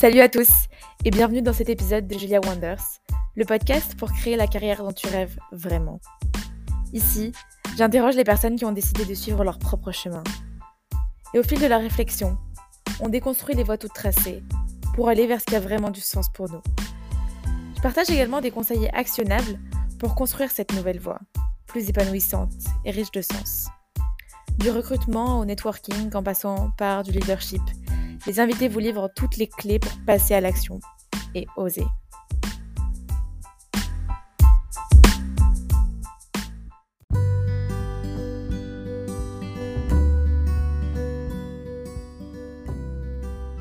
Salut à tous et bienvenue dans cet épisode de Julia Wonders, le podcast pour créer la carrière dont tu rêves vraiment. Ici, j'interroge les personnes qui ont décidé de suivre leur propre chemin. Et au fil de la réflexion, on déconstruit les voies toutes tracées pour aller vers ce qui a vraiment du sens pour nous. Je partage également des conseils actionnables pour construire cette nouvelle voie, plus épanouissante et riche de sens. Du recrutement au networking en passant par du leadership, les invités vous livrent toutes les clés pour passer à l'action et oser.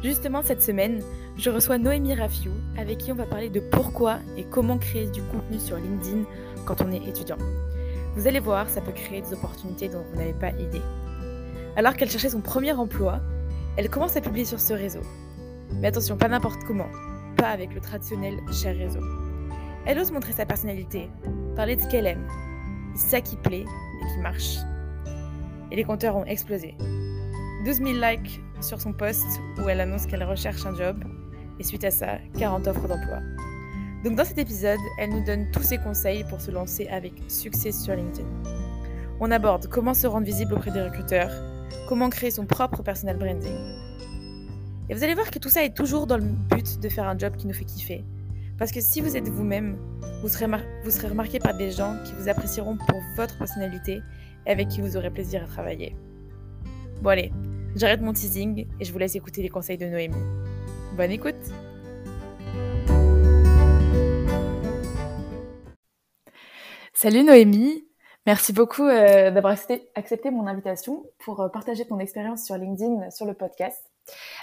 Justement, cette semaine, je reçois Noémie Rafiou, avec qui on va parler de pourquoi et comment créer du contenu sur LinkedIn quand on est étudiant. Vous allez voir, ça peut créer des opportunités dont vous n'avez pas idée. Alors qu'elle cherchait son premier emploi, elle commence à publier sur ce réseau. Mais attention, pas n'importe comment, pas avec le traditionnel cher réseau. Elle ose montrer sa personnalité, parler de ce qu'elle aime. C'est ça qui plaît et qui marche. Et les compteurs ont explosé. 12 000 likes sur son post où elle annonce qu'elle recherche un job, et suite à ça, 40 offres d'emploi. Donc dans cet épisode, elle nous donne tous ses conseils pour se lancer avec succès sur LinkedIn. On aborde comment se rendre visible auprès des recruteurs, comment créer son propre personal branding. Et vous allez voir que tout ça est toujours dans le but de faire un job qui nous fait kiffer. Parce que si vous êtes vous-même, vous serez, remarqué par des gens qui vous apprécieront pour votre personnalité et avec qui vous aurez plaisir à travailler. Bon allez, j'arrête mon teasing et je vous laisse écouter les conseils de Noémie. Bonne écoute Salut Noémie, merci beaucoup euh, d'avoir accepté, mon invitation pour euh, partager ton expérience sur LinkedIn sur le podcast.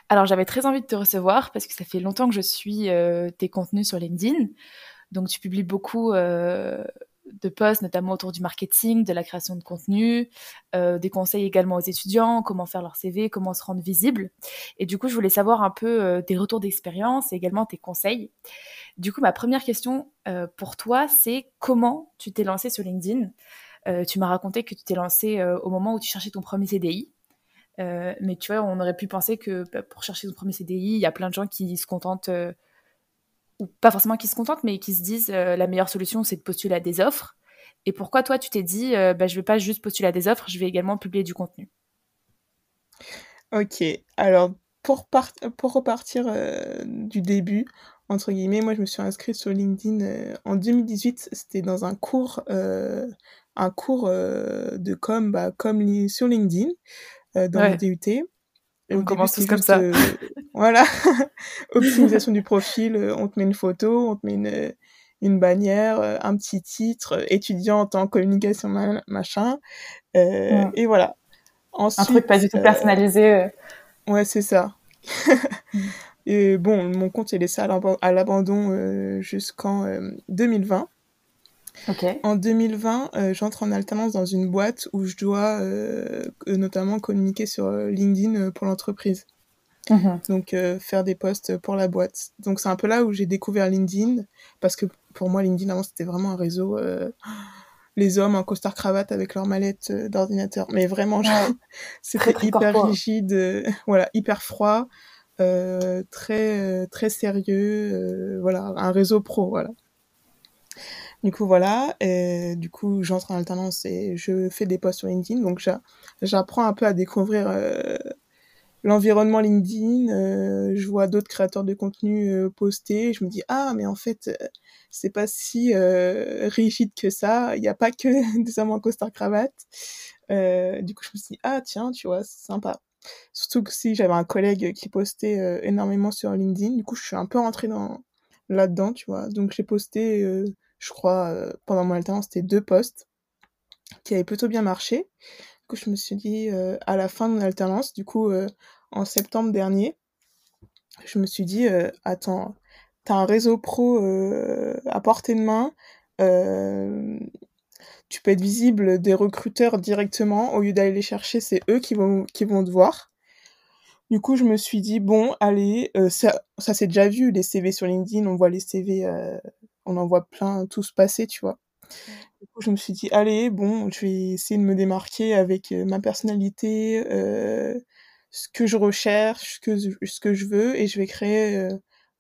Alors j'avais très envie de te recevoir parce que ça fait longtemps que je suis euh, tes contenus sur LinkedIn. Donc tu publies beaucoup de posts, notamment autour du marketing, de la création de contenu, euh, des conseils également aux étudiants, comment faire leur CV, comment se rendre visible. Et du coup, je voulais savoir un peu euh, tes retours d'expérience et également tes conseils. Du coup, ma première question euh, pour toi, c'est comment tu t'es lancé sur LinkedIn? Tu m'as raconté que tu t'es lancé au moment où tu cherchais ton premier CDI. mais tu vois, on aurait pu penser que bah, pour chercher ton premier CDI, il y a plein de gens qui se contentent ou pas forcément qui se contentent, mais qui se disent euh, la meilleure solution, c'est de postuler à des offres. Et pourquoi toi, tu t'es dit, euh, bah, je vais pas juste postuler à des offres, je vais également publier du contenu? Ok, alors pour, repartir euh, du début, entre guillemets, moi je me suis inscrite sur LinkedIn en 2018, c'était dans un cours, un cours de com, bah, comme sur LinkedIn, dans le DUT. on commence tous comme ça. Voilà, optimisation du profil, euh, on te met une photo, on te met une, une bannière, euh, un petit titre, euh, étudiante en communication, machin. Et voilà. Ensuite, un truc pas du tout personnalisé. Ouais, c'est ça. Mm. et bon, mon compte est laissé à l'abandon jusqu'en 2020. En 2020, j'entre en alternance dans une boîte où je dois notamment communiquer sur LinkedIn pour l'entreprise. Mhm. Donc, euh, faire des posts pour la boîte. Donc, c'est un peu là où j'ai découvert LinkedIn. Parce que pour moi, LinkedIn, avant, c'était vraiment un réseau. Euh, les hommes en costard-cravate avec leur mallette euh, d'ordinateur. Mais vraiment, c'était hyper rigide. voilà, hyper froid. très, très sérieux. voilà, un réseau pro, voilà. Du coup, voilà. Et, du coup, j'entre en alternance et je fais des posts sur LinkedIn. Donc, j'apprends un peu à découvrir l'environnement LinkedIn, euh, je vois d'autres créateurs de contenu euh, poster, je me dis ah mais en fait euh, c'est pas si rigide que ça, il n'y a pas que des hommes en costard cravate. du coup je me suis dit ah tiens tu vois c'est sympa. Surtout que si j'avais un collègue qui postait énormément sur LinkedIn, du coup je suis un peu rentrée dans là-dedans tu vois. Donc j'ai posté je crois pendant mon alternance c'était deux posts qui avaient plutôt bien marché. Du coup je me suis dit à la fin de mon alternance du coup en septembre dernier, je me suis dit, euh, attends, t'as un réseau pro euh, à portée de main, euh, tu peux être visible des recruteurs directement, au lieu d'aller les chercher, c'est eux qui vont, qui vont te voir. Du coup, je me suis dit, bon, allez, ça, ça s'est déjà vu, les CV sur LinkedIn, on voit les CV, on en voit plein tous passer, tu vois. Du coup, je me suis dit, allez, bon, je vais essayer de me démarquer avec ma personnalité, ce que je recherche, ce que, ce que je veux, et je vais créer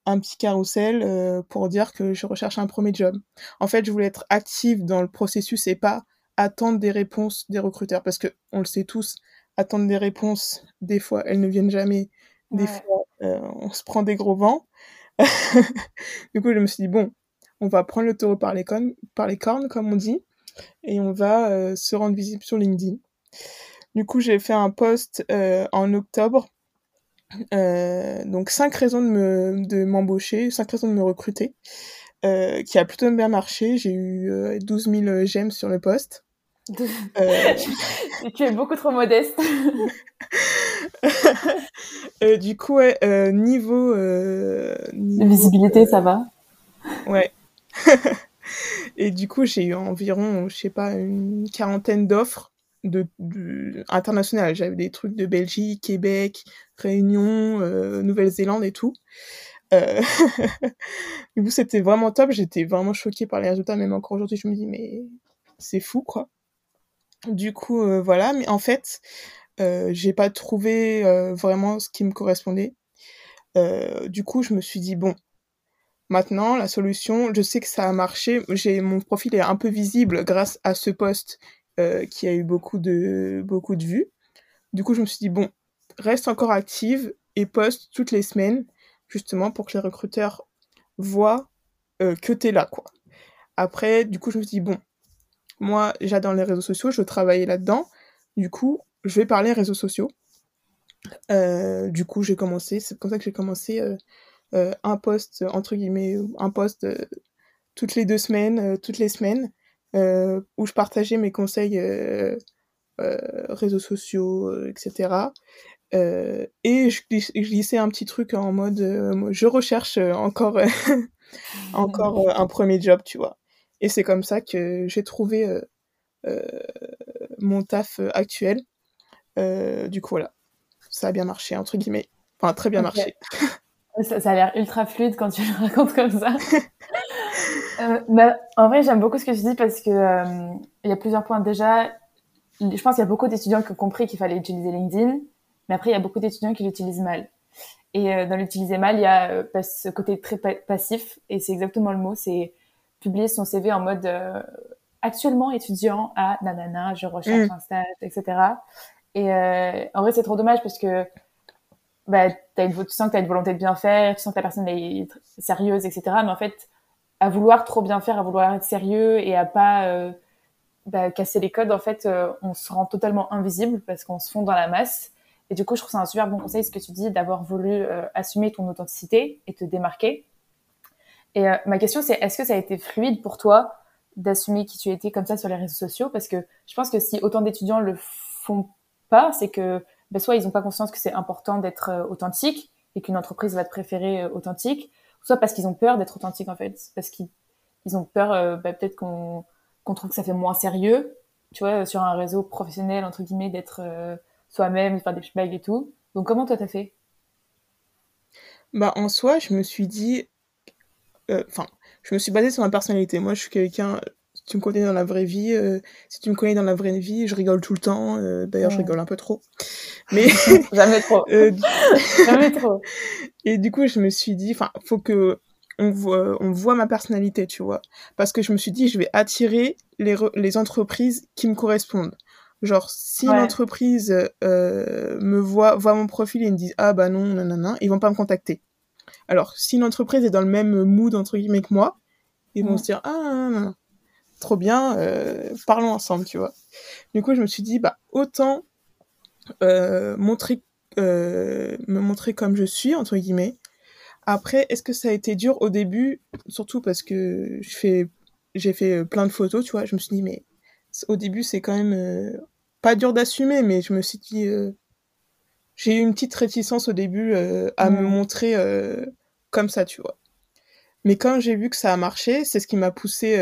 un petit carrousel pour dire que je recherche un premier job. En fait, je voulais être active dans le processus et pas attendre des réponses des recruteurs, parce que on le sait tous, attendre des réponses, des fois, elles ne viennent jamais. Des fois, on se prend des gros vents. du coup, je me suis dit, bon, on va prendre le taureau par les, cornes, par les cornes, comme on dit, et on va euh, se rendre visible sur LinkedIn. Du coup, j'ai fait un post euh, en octobre. Euh, donc, cinq raisons de, me, de m'embaucher, cinq raisons de me recruter, qui a plutôt bien marché. J'ai eu 12 000 j'aime sur le post. tu es beaucoup trop modeste. du coup, ouais, niveau, niveau, Visibilité, ça va Ouais. et du coup, j'ai eu environ, je sais pas, une quarantaine d'offres de, internationales. J'avais des trucs de Belgique, Québec, Réunion, euh, Nouvelle-Zélande et tout. Euh... du coup, c'était vraiment top. J'étais vraiment choquée par les résultats. Même encore aujourd'hui, je me dis, mais c'est fou, quoi. Du coup, euh, voilà. Mais en fait, j'ai pas trouvé vraiment ce qui me correspondait. du coup, je me suis dit, bon, Maintenant, la solution, je sais que ça a marché. J'ai mon profil est un peu visible grâce à ce post euh, qui a eu beaucoup de beaucoup de vues. Du coup, je me suis dit bon, reste encore active et poste toutes les semaines justement pour que les recruteurs voient euh, que t'es là quoi. Après, du coup, je me suis dit bon, moi j'adore les réseaux sociaux, je veux travailler là-dedans. Du coup, je vais parler réseaux sociaux. Euh, du coup, j'ai commencé, c'est comme ça que j'ai commencé euh, un poste, entre guillemets, un poste euh, toutes les deux semaines, euh, toutes les semaines, où je partageais mes conseils réseaux sociaux, etc. et je, glissais un petit truc en mode je recherche encore encore un premier job tu vois. Et c'est comme ça que j'ai trouvé mon taf actuel. Du coup voilà. Ça a bien marché entre guillemets. Enfin très bien marché Ça, a l'air ultra fluide quand tu le racontes comme ça. euh, bah, en vrai, j'aime beaucoup ce que tu dis parce que euh, il y a plusieurs points. Déjà, je pense qu'il y a beaucoup d'étudiants qui ont compris qu'il fallait utiliser LinkedIn, mais après, il y a beaucoup d'étudiants qui l'utilisent mal. Et euh, dans l'utiliser mal, il y a euh, ce côté très passif, et c'est exactement le mot, c'est publier son CV en mode actuellement étudiant à nanana, je recherche mm. un stage, etc. Et en vrai, c'est trop dommage parce que bah, une, tu sens que tu as une volonté de bien faire, tu sens que la personne est sérieuse, etc. Mais en fait, à vouloir trop bien faire, à vouloir être sérieux et à pas euh, bah, casser les codes, en fait, euh, on se rend totalement invisible parce qu'on se fond dans la masse. Et du coup, je trouve ça un super bon conseil, ce que tu dis, d'avoir voulu euh, assumer ton authenticité et te démarquer. Et ma question, c'est est-ce que ça a été fluide pour toi d'assumer qui tu étais comme ça sur les réseaux sociaux? Parce que je pense que si autant d'étudiants le font pas, c'est que ben, soit ils n'ont pas conscience que c'est important d'être euh, authentique et qu'une entreprise va te préférer euh, authentique, soit parce qu'ils ont peur d'être authentique en fait, parce qu'ils ils ont peur euh, ben, peut-être qu'on qu'on trouve que ça fait moins sérieux, tu vois, sur un réseau professionnel entre guillemets d'être soi-même, de faire des blagues et tout. Donc comment toi t'as fait? Bah en soi, je me suis dit, enfin, je me suis basée sur ma personnalité. Moi, je suis quelqu'un, tu me connais dans la vraie vie, euh, si tu me connais dans la vraie vie, je rigole tout le temps. Euh, D'ailleurs, je rigole un peu trop. Mais jamais trop. euh, jamais trop. Et du coup, je me suis dit, enfin, faut que on voit, on voit ma personnalité, tu vois, parce que je me suis dit, je vais attirer les les entreprises qui me correspondent. Genre, si une entreprise euh, me voit, voit mon profil et me dit ah bah non, non, non, non, ils vont pas me contacter. Alors, si une entreprise est dans le même mood entre guillemets que moi, ils vont se dire ah non, non, non trop bien, euh, parlons ensemble, tu vois. Du coup, je me suis dit, bah, autant euh, montrer, euh, me montrer comme je suis, entre guillemets. Après, est-ce que ça a été dur au début, surtout parce que je fais, j'ai fait plein de photos, tu vois. Je me suis dit, mais au début, c'est quand même pas dur d'assumer, mais je me suis dit, j'ai eu une petite réticence au début à me montrer comme ça, tu vois. Mais quand j'ai vu que ça a marché, c'est ce qui m'a poussé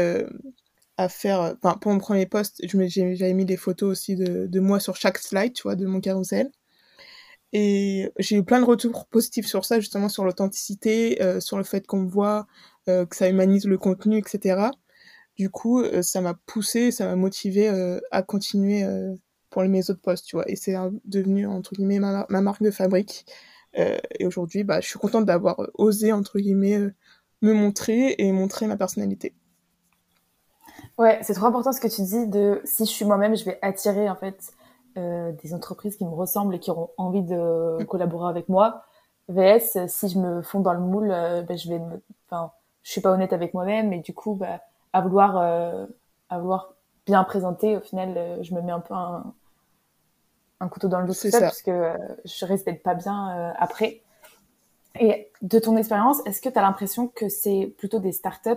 à faire, euh, enfin, pour mon premier post, j'avais mis des photos aussi de, de moi sur chaque slide, tu vois, de mon carrousel. Et j'ai eu plein de retours positifs sur ça, justement sur l'authenticité, euh, sur le fait qu'on me voit, euh, que ça humanise le contenu, etc. Du coup, ça m'a poussé, ça m'a motivé à continuer pour mes autres posts, tu vois. Et c'est devenu, entre guillemets, ma, marque de fabrique. Euh, et aujourd'hui, bah, je suis contente d'avoir osé, entre guillemets, euh, me montrer et montrer ma personnalité. Ouais, c'est trop important ce que tu dis de si je suis moi-même, je vais attirer en fait euh, des entreprises qui me ressemblent et qui auront envie de mm. collaborer avec moi. VS, si je me fonds dans le moule, ben, je vais, enfin, je suis pas honnête avec moi-même et du coup, bah, à vouloir, à vouloir bien présenter, au final, je me mets un peu un, un couteau dans le dos tout ça, parce que euh, je risque d'être pas bien euh, après. Et de ton expérience, est-ce que tu as l'impression que c'est plutôt des startups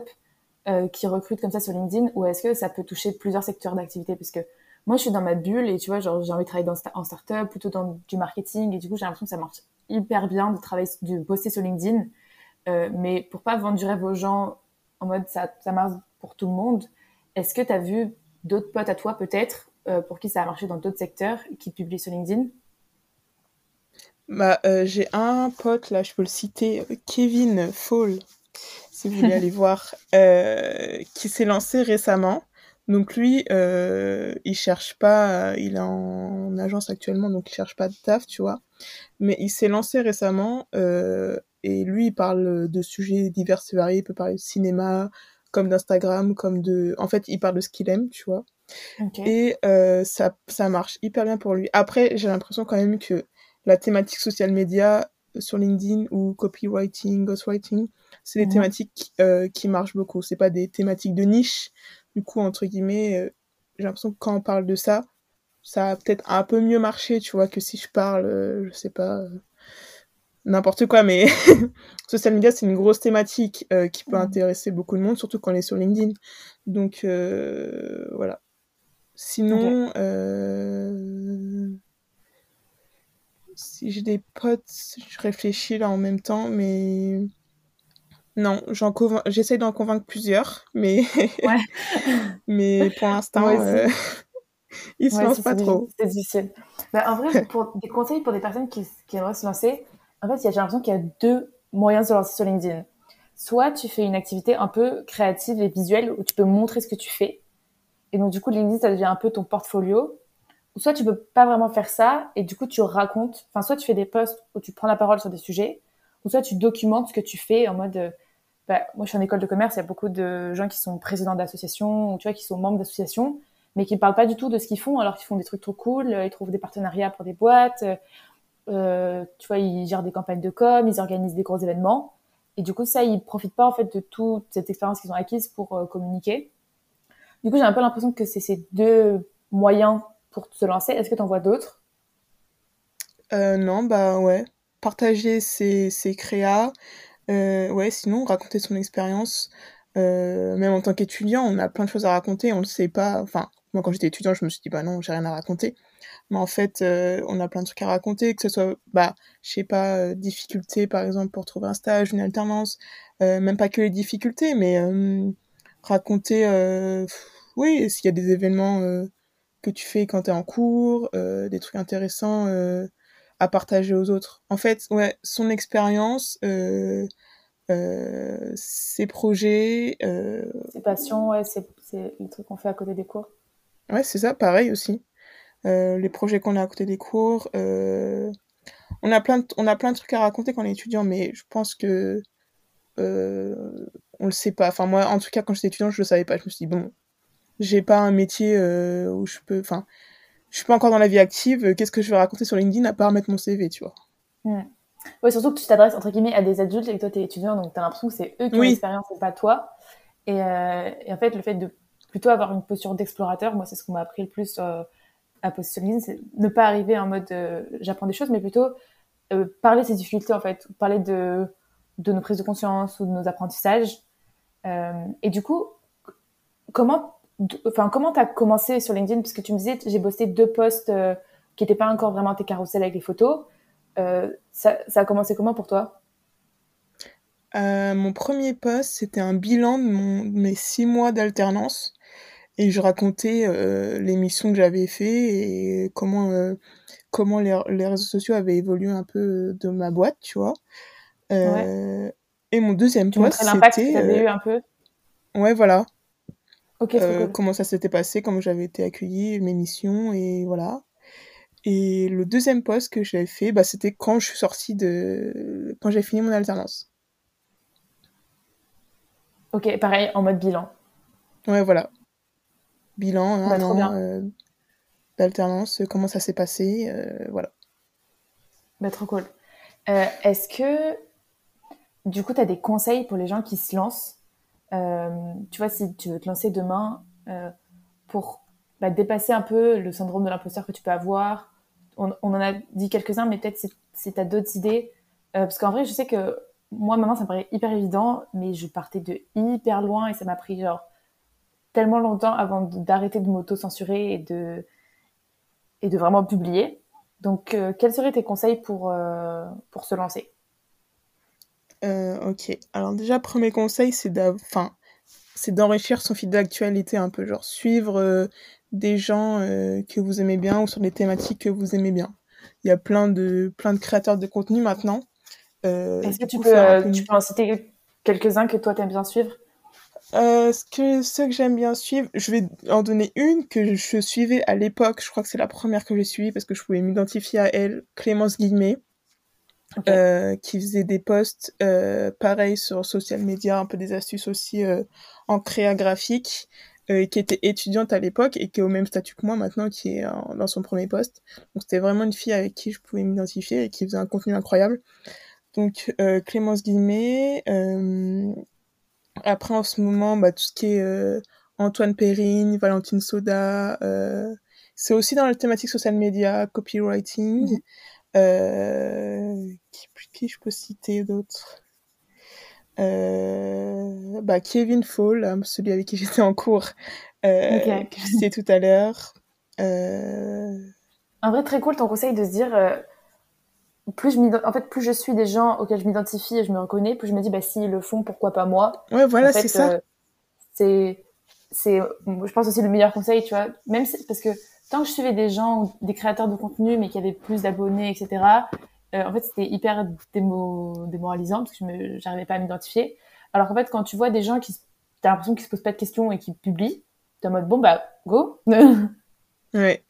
euh, qui recrutent comme ça sur LinkedIn ou est-ce que ça peut toucher plusieurs secteurs d'activité? Parce que moi, je suis dans ma bulle et tu vois, genre, j'ai envie de travailler dans, en startup, plutôt dans du marketing et du coup, j'ai l'impression que ça marche hyper bien de travailler, de bosser sur LinkedIn. mais pour pas vendre du rêve aux gens en mode ça, ça marche pour tout le monde, est-ce que tu as vu d'autres potes à toi peut-être euh, pour qui ça a marché dans d'autres secteurs qui publient sur LinkedIn? Bah, euh, J'ai un pote, là, je peux le citer, Kevin Fall, si vous voulez aller voir, euh, qui s'est lancé récemment. Donc lui, il cherche pas, il est en, agence actuellement, donc il cherche pas de taf, tu vois. Mais il s'est lancé récemment et lui, il parle de sujets divers et variés. Il peut parler de cinéma, comme d'Instagram, comme de... En fait, il parle de ce qu'il aime, tu vois. Et euh, ça, ça marche hyper bien pour lui. Après, j'ai l'impression quand même que la thématique social media sur LinkedIn ou copywriting, ghostwriting, c'est des mhm. thématiques euh, qui marchent beaucoup. C'est pas des thématiques de niche. Du coup, entre guillemets, euh, j'ai l'impression que quand on parle de ça, ça a peut-être un peu mieux marché, tu vois, que si je parle, je sais pas, n'importe quoi, mais social media, c'est une grosse thématique qui peut mhm. intéresser beaucoup de monde, surtout quand on est sur LinkedIn. Donc, voilà. Sinon, euh, si j'ai des potes, je réfléchis là en même temps, mais non, j'en j'essaie d'en convaincre plusieurs, mais mais pour l'instant, euh, ils se lancent pas trop. C'est difficile. Bah, en vrai, pour des conseils pour des personnes qui, qui aimeraient se lancer, en fait, j'ai l'impression qu'il y a deux moyens de se lancer sur LinkedIn. Soit tu fais une activité un peu créative et visuelle où tu peux montrer ce que tu fais et donc, du coup, LinkedIn, ça devient un peu ton portfolio. Ou soit tu peux pas vraiment faire ça et du coup, tu racontes. Enfin, soit tu fais des posts où tu prends la parole sur des sujets, ou soit tu documentes ce que tu fais en mode. Euh, bah, moi, je suis en école de commerce, il y a beaucoup de gens qui sont présidents d'associations ou tu vois, qui sont membres d'associations, mais qui ne parlent pas du tout de ce qu'ils font alors qu'ils font des trucs trop cool. Ils trouvent des partenariats pour des boîtes. Euh, tu vois, ils gèrent des campagnes de com, ils organisent des gros événements. Et du coup, ça, ils profitent pas en fait de toute cette expérience qu'ils ont acquise pour euh, communiquer. Du coup, j'ai un peu l'impression que c'est ces deux moyens pour se lancer. Est-ce que tu en vois d'autres? Euh, Non, bah ouais. Partager ses, ses. Euh, ouais, sinon, raconter son expérience. Euh, même en tant qu'étudiant, on a plein de choses à raconter, on le sait pas. Enfin, moi, quand j'étais étudiant, je me suis dit, bah non, j'ai rien à raconter. Mais en fait, on a plein de trucs à raconter, que ce soit, bah, je sais pas, difficultés, par exemple, pour trouver un stage, une alternance. même pas que les difficultés, mais raconter, euh, oui, s'il y a des événements euh, que tu fais quand tu es en cours, euh, des trucs intéressants à partager aux autres. En fait, ouais, son expérience, ses projets. Ses passions, ouais, c'est les trucs qu'on fait à côté des cours. Ouais, c'est ça, pareil aussi. les projets qu'on a à côté des cours. on, a plein de, on a plein de trucs à raconter quand on est étudiant, mais je pense que on le sait pas. Enfin, moi, en tout cas, quand j'étais étudiante, je le savais pas. Je me suis dit, bon, j'ai pas un métier euh, où je peux. Enfin, je suis pas encore dans la vie active. Qu'est-ce que je vais raconter sur LinkedIn à part mettre mon CV, tu vois? Oui, surtout que tu t'adresses, entre guillemets, à des adultes et que toi, tu es étudiant, donc tu as l'impression que c'est eux qui ont l'expérience et pas toi. Euh, et, en fait, le fait de plutôt avoir une posture d'explorateur, moi, c'est ce qu'on m'a appris le plus euh, à poster sur LinkedIn, c'est ne pas arriver en mode j'apprends des choses, mais plutôt parler de ses difficultés, en fait. Parler de, de nos prises de conscience ou de nos apprentissages euh, et du coup, comment enfin comment t'as commencé sur LinkedIn? Parce que tu me disais j'ai posté deux posts euh, qui n'étaient pas encore vraiment tes carousels avec les photos. Euh, ça, ça, a commencé comment pour toi? Mon premier post c'était un bilan de, mon, mes six mois d'alternance. Et je racontais les missions que j'avais fait et comment comment les, les, réseaux sociaux avaient évolué un peu de ma boîte tu vois. Ouais. Et mon deuxième tu post, l'impact que tu avais eu un peu. Ouais, voilà. Euh, Comment ça s'était passé, comment j'avais été accueillie, mes missions, et voilà. Et le deuxième poste que j'avais fait, bah, c'était quand je suis sortie de. quand j'ai fini mon alternance. Ok, pareil, en mode bilan. Ouais, voilà. Bilan, bah, un an euh, d'alternance, comment ça s'est passé, euh, voilà. Bah, trop cool. Est-ce que, du coup, tu as des conseils pour les gens qui se lancent Tu vois, si tu veux te lancer demain pour bah, dépasser un peu le syndrome de l'imposteur que tu peux avoir. On, en a dit quelques-uns, mais peut-être si, tu as d'autres idées. Euh, parce qu'en vrai, je sais que moi, maintenant, ça me paraît hyper évident, mais je partais de hyper loin et ça m'a pris genre tellement longtemps avant d'arrêter de m'auto-censurer et de, et de vraiment publier. Donc, euh, quels seraient tes conseils pour, euh, pour se lancer? Ok. Alors déjà, premier conseil, c'est d'enrichir son fil d'actualité un peu, genre suivre des gens euh, que vous aimez bien ou sur des thématiques que vous aimez bien. Il y a plein de, plein de créateurs de contenu maintenant. Euh, Est-ce que tu peux, euh, tu peux en citer quelques-uns que toi t'aimes bien suivre? Ce que, ceux que j'aime bien suivre, je vais en donner une que je suivais à l'époque. Je crois que c'est la première que j'ai suivie parce que je pouvais m'identifier à elle, Clémence Guillemet, qui faisait des posts pareils sur social media, un peu des astuces aussi en créa graphique. Euh, qui était étudiante à l'époque et qui est au même statut que moi maintenant, qui est dans son premier poste. Donc c'était vraiment une fille avec qui je pouvais m'identifier et qui faisait un contenu incroyable. Donc euh, Clémence Guillemet. Euh, après en ce moment, bah, tout ce qui est Antoine Perrine, Valentine Soda. c'est aussi dans la thématique social media, copywriting. Mhm. Qui, qui je peux citer d'autres? Euh, bah, Kevin Fall, hein, celui avec qui j'étais en cours, euh, que je citais tout à l'heure. Euh... En vrai, très cool ton conseil de se dire, euh, plus je en fait, plus je suis des gens auxquels je m'identifie et je me reconnais, plus je me dis, bah, s'ils le font, pourquoi pas moi? Ouais, voilà, c'est ça. Euh, c'est, c'est, je pense aussi le meilleur conseil, tu vois, même parce que tant que je suivais des gens, des créateurs de contenu, mais qui avaient plus d'abonnés, etc., euh, en fait, c'était hyper démoralisant parce que je n'arrivais pas à m'identifier. Alors qu'en fait, quand tu vois des gens qui, t'as l'impression qu'ils se posent pas de questions et qui publient, t'es en mode bon bah go. ouais.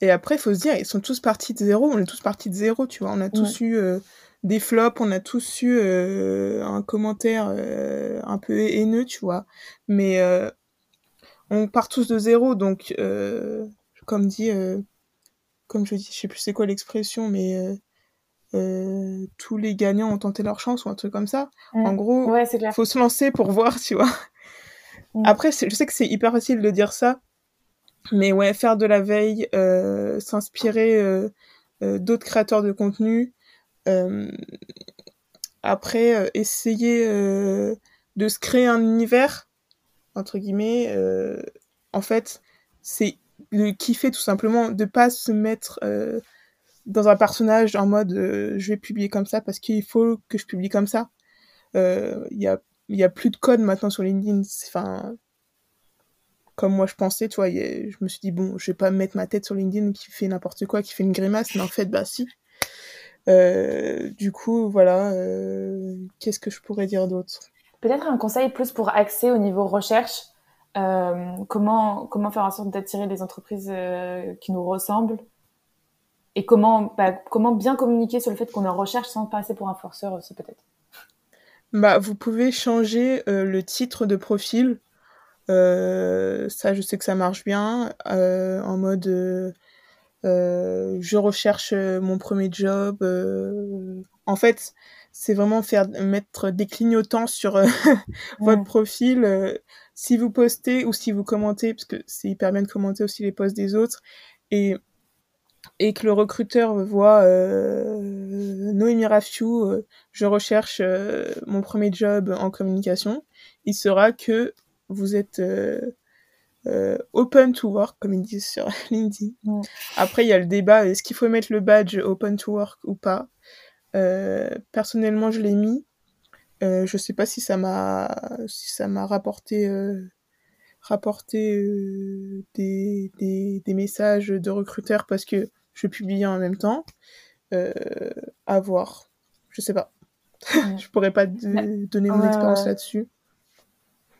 Et après, il faut se dire, ils sont tous partis de zéro. On est tous partis de zéro, tu vois. On a tous eu euh, des flops, on a tous eu euh, un commentaire un peu haineux, tu vois. Mais on part tous de zéro, donc comme dit, comme je dis, je sais plus c'est quoi l'expression, mais euh, tous les gagnants ont tenté leur chance ou un truc comme ça. Mm. En gros, il faut se lancer pour voir, tu vois. Mm. Après, je sais que c'est hyper facile de dire ça, mais ouais, faire de la veille, euh, s'inspirer euh, d'autres créateurs de contenu. après, essayer de se créer un univers, entre guillemets. en fait, c'est le kiffer tout simplement, de pas se mettre dans un personnage en mode euh, je vais publier comme ça parce qu'il faut que je publie comme ça. Il euh, y, a, y a plus de code maintenant sur LinkedIn. Enfin, comme moi je pensais, tu je me suis dit, bon, je vais pas mettre ma tête sur LinkedIn qui fait n'importe quoi, qui fait une grimace, mais en fait, bah si. Euh, du coup, voilà, qu'est-ce que je pourrais dire d'autre? Peut-être un conseil plus pour accès au niveau recherche. Comment, comment faire en sorte d'attirer les entreprises qui nous ressemblent et comment, bah, comment bien communiquer sur le fait qu'on en recherche sans passer pour un forceur aussi peut-être? Bah, Vous pouvez changer euh, le titre de profil. Euh, ça, je sais que ça marche bien. Euh, en mode, je recherche mon premier job. En fait, c'est vraiment faire mettre des clignotants sur votre profil. Si vous postez ou si vous commentez, parce que c'est hyper bien de commenter aussi les posts des autres. Et et que le recruteur voit euh, Noémie Rafiou, euh, je recherche euh, mon premier job en communication, il sera que vous êtes open to work, comme ils disent sur LinkedIn. Après, il y a le débat, est-ce qu'il faut mettre le badge open to work ou pas? Personnellement, je l'ai mis. Je sais pas si ça m'a si ça m'a rapporté rapporté des, des, des, messages de recruteurs parce que je publie en même temps. Euh, à voir. Je sais pas. je pourrais pas donner mon expérience là-dessus.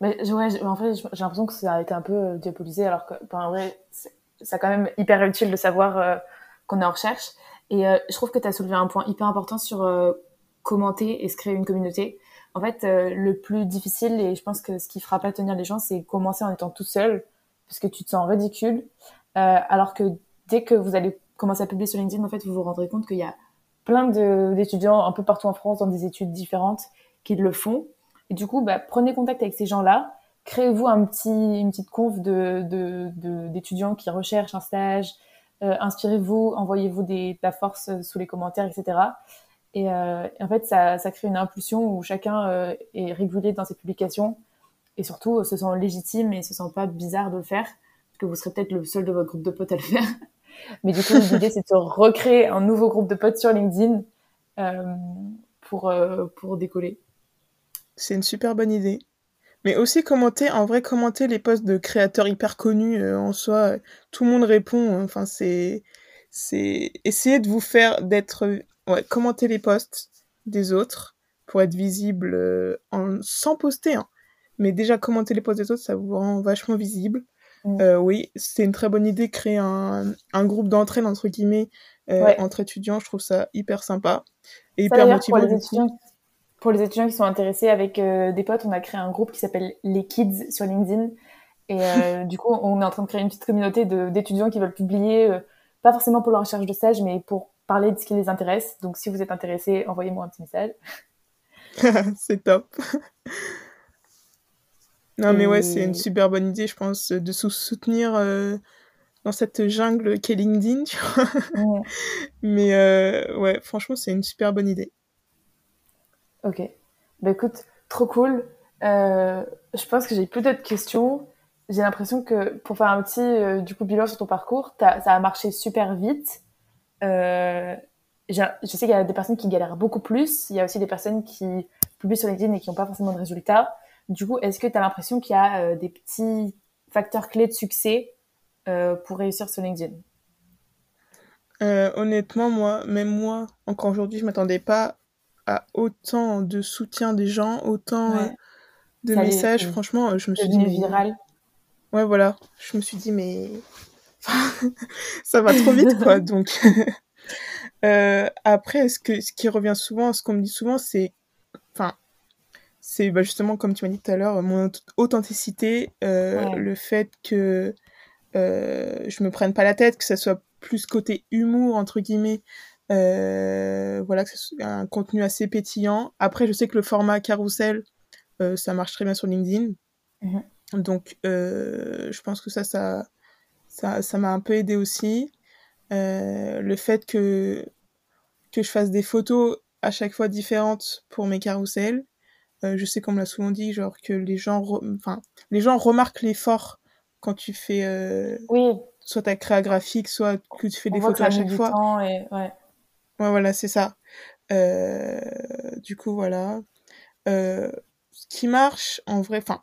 Mais ouais, en fait, j'ai l'impression que ça a été un peu euh, diabolisé, alors que, en vrai, c'est quand même hyper utile de savoir euh, qu'on est en recherche. Et je trouve que tu as soulevé un point hyper important sur commenter et se créer une communauté. En fait, le plus difficile, et je pense que ce qui fera pas tenir les gens, c'est commencer en étant tout seul, parce que tu te sens ridicule. alors que dès que vous allez commencer à publier sur LinkedIn, en fait, vous vous rendrez compte qu'il y a plein d'étudiants un peu partout en France dans des études différentes qui le font. Et du coup, bah, prenez contact avec ces gens-là, créez-vous un petit, une petite conf de, d'étudiants qui recherchent un stage, euh, inspirez-vous, envoyez-vous de la force sous les commentaires, etc. Euh, et, en fait, ça, ça, crée une impulsion où chacun euh, est régulier dans ses publications et surtout se sent légitime et se sent pas bizarre de le faire, parce que vous serez peut-être le seul de votre groupe de potes à le faire. Mais du coup, l'idée, c'est de recréer un nouveau groupe de potes sur LinkedIn euh, pour, euh, pour décoller. C'est une super bonne idée. Mais aussi commenter, en vrai, commenter les posts de créateurs hyper connus euh, en soi, tout le monde répond. Hein. Enfin, c'est, c'est essayer de vous faire d'être, ouais, commenter les posts des autres pour être visible en, sans poster. Hein. Mais déjà commenter les posts des autres, ça vous rend vachement visible. Mm. Euh, oui, c'est une très bonne idée, créer un, un groupe d'entraide, entre guillemets, euh, entre étudiants. Je trouve ça hyper sympa et hyper motivant. Pour les, étudiants, pour les étudiants qui sont intéressés, avec euh, des potes, on a créé un groupe qui s'appelle Les Kids sur LinkedIn. Et du coup, on est en train de créer une petite communauté d'étudiants qui veulent publier, pas forcément pour leur recherche de stage, mais pour parler de ce qui les intéresse. Donc, si vous êtes intéressé, envoyez-moi un petit message. c'est top. Non, mais ouais, c'est une super bonne idée, je pense, de se soutenir euh, dans cette jungle qu'est LinkedIn, tu vois. mais euh, ouais, franchement, c'est une super bonne idée. Ok. Bah écoute, trop cool. Euh, je pense que j'ai plus d'autres questions. J'ai l'impression que pour faire un petit du coup bilan sur ton parcours, ça a marché super vite. Je sais qu'il y a des personnes qui galèrent beaucoup plus. Il y a aussi des personnes qui publient sur LinkedIn et qui n'ont pas forcément de résultats. Du coup, est-ce que tu as l'impression qu'il y a euh, des petits facteurs clés de succès euh, pour réussir sur LinkedIn? Euh, Honnêtement, moi, même moi, encore aujourd'hui, je m'attendais pas à autant de soutien des gens, autant de messages. Franchement, je me suis dit. viral. Ouais, voilà. Je me suis dit, mais. ça va trop vite, quoi. Donc. après, ce, que, ce qui revient souvent, ce qu'on me dit souvent, c'est. Enfin, c'est bah, justement, comme tu m'as dit tout à l'heure, mon authenticité, euh, le fait que euh, je me prenne pas la tête, que ça soit plus côté humour, entre guillemets, euh, voilà, que ce soit un contenu assez pétillant. Après, je sais que le format carousel, euh, ça marche très bien sur LinkedIn. Mhm. Donc, je pense que ça, ça, ça, ça m'a un peu aidé aussi. le fait que, que je fasse des photos à chaque fois différentes pour mes carousels. Euh, je sais qu'on me l'a souvent dit, genre que les gens, enfin, les gens remarquent l'effort quand tu fais euh, oui. soit ta créa graphique, soit que tu fais des photos à chaque fois. Et... ouais. ouais, voilà, c'est ça. Euh, du coup, voilà. Euh, ce qui marche, en vrai, enfin,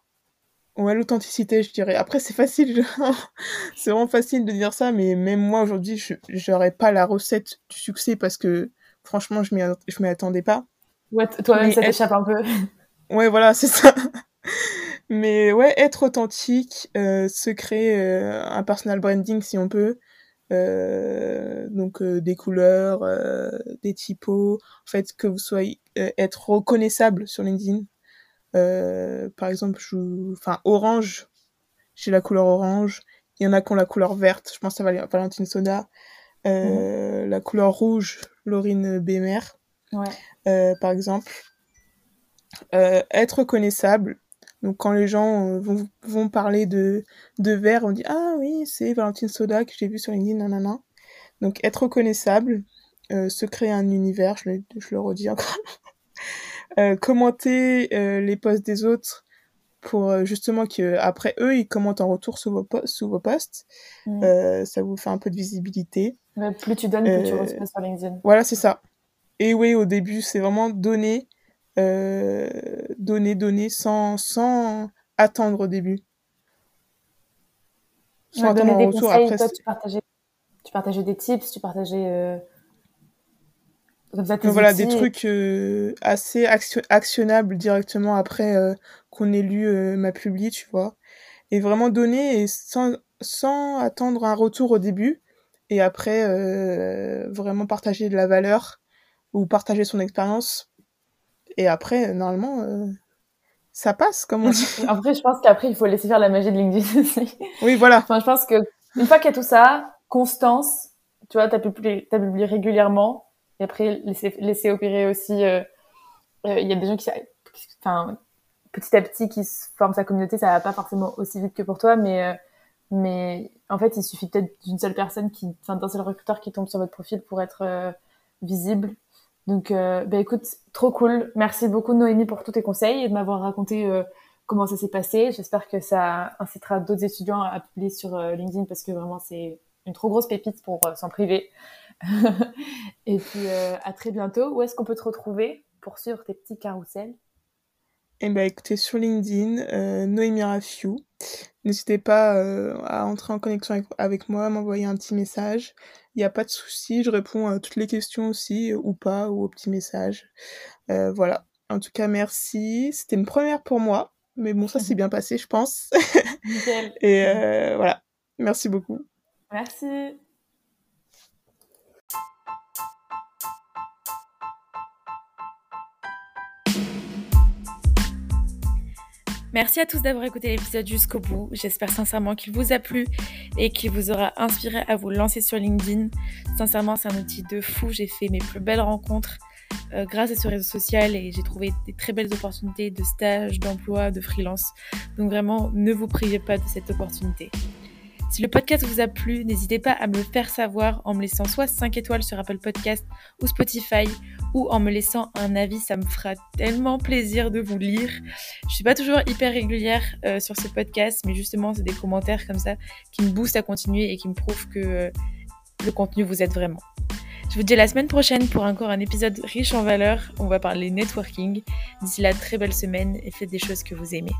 ouais, l'authenticité, je dirais. Après, c'est facile, c'est vraiment facile de dire ça, mais même moi, aujourd'hui, je n'aurais pas la recette du succès parce que, franchement, je ne m'y attendais pas. Ouais, toi-même, ça t'échappe un peu. Ouais, voilà, c'est ça. Mais ouais, être authentique, euh, se créer euh, un personal branding si on peut. Euh, donc euh, des couleurs, euh, des typos, en fait que vous soyez être reconnaissable sur LinkedIn. Par exemple, je, enfin orange, j'ai la couleur orange. Il y en a qui ont la couleur verte, je pense à Valentine Soda. Mhm. La couleur rouge, Laurine Bémer. Ouais. par exemple. Euh, être reconnaissable. Donc quand les gens euh, vont, vont, parler de, de vert, on dit ah oui c'est Valentine Soda que j'ai vu sur LinkedIn, nanana. Donc être reconnaissable, euh, se créer un univers, je je le redis encore. commenter les posts des autres pour justement que après eux ils commentent en retour sous vos, posts, sous vos posts. Mm. ça vous fait un peu de visibilité. plus tu donnes, plus tu reçois sur LinkedIn. Voilà c'est ça. Et oui au début c'est vraiment donner euh, donner, donner sans, sans attendre au début. Sans attendre des retour. Conseils, Après, toi, tu, partageais, tu partageais des tips, tu partageais. Euh... voilà, des trucs euh, assez actionnables directement après euh, qu'on ait lu euh, ma publi, tu vois. Et vraiment donner et sans, sans attendre un retour au début. et après vraiment partager de la valeur ou partager son expérience. Et après, normalement, ça passe, comme on dit. Après, je pense qu'après, il faut laisser faire la magie de LinkedIn aussi. Oui, voilà. Enfin, je pense que une fois qu'il y a tout ça, constance, tu vois, t'as publié, as publié régulièrement, et après, laisser, opérer aussi. Euh, il y a des gens qui, enfin, petit à petit, qui forment sa communauté, ça va pas forcément aussi vite que pour toi, mais mais en fait, il suffit peut-être d'une seule personne, d'un seul recruteur qui tombe sur votre profil pour être euh, visible. Donc, euh, bah, écoute, trop cool. Merci beaucoup Noémie pour tous tes conseils et de m'avoir raconté euh, comment ça s'est passé. J'espère que ça incitera d'autres étudiants à publier sur LinkedIn parce que vraiment c'est une trop grosse pépite pour s'en priver. et puis à très bientôt. Où est-ce qu'on peut te retrouver pour suivre tes petits carousels? Eh ben, écoutez, sur LinkedIn, euh, Noémie Rafiou. N'hésitez pas euh, à entrer en connexion avec, moi, m'envoyer un petit message. Il n'y a pas de souci, je réponds à toutes les questions aussi, ou pas, ou aux petits messages. Euh, voilà. En tout cas, merci. C'était une première pour moi, mais bon, ça s'est bien passé, je pense. Et euh, voilà. Merci beaucoup. Merci. Merci à tous d'avoir écouté l'épisode jusqu'au bout. J'espère sincèrement qu'il vous a plu et qu'il vous aura inspiré à vous lancer sur LinkedIn. Sincèrement, c'est un outil de fou. J'ai fait mes plus belles rencontres euh, grâce à ce réseau social et j'ai trouvé des très belles opportunités de stage, d'emploi, de freelance. Donc vraiment, ne vous privez pas de cette opportunité. Si le podcast vous a plu, n'hésitez pas à me le faire savoir en me laissant soit 5 étoiles sur Apple Podcast ou Spotify ou en me laissant un avis, ça me fera tellement plaisir de vous lire. Je suis pas toujours hyper régulière euh, sur ce podcast, mais justement, c'est des commentaires comme ça qui me boostent à continuer et qui me prouvent que euh, le contenu vous aide vraiment. Je vous dis à la semaine prochaine pour encore un épisode riche en valeurs. On va parler networking. D'ici là, très belle semaine et faites des choses que vous aimez.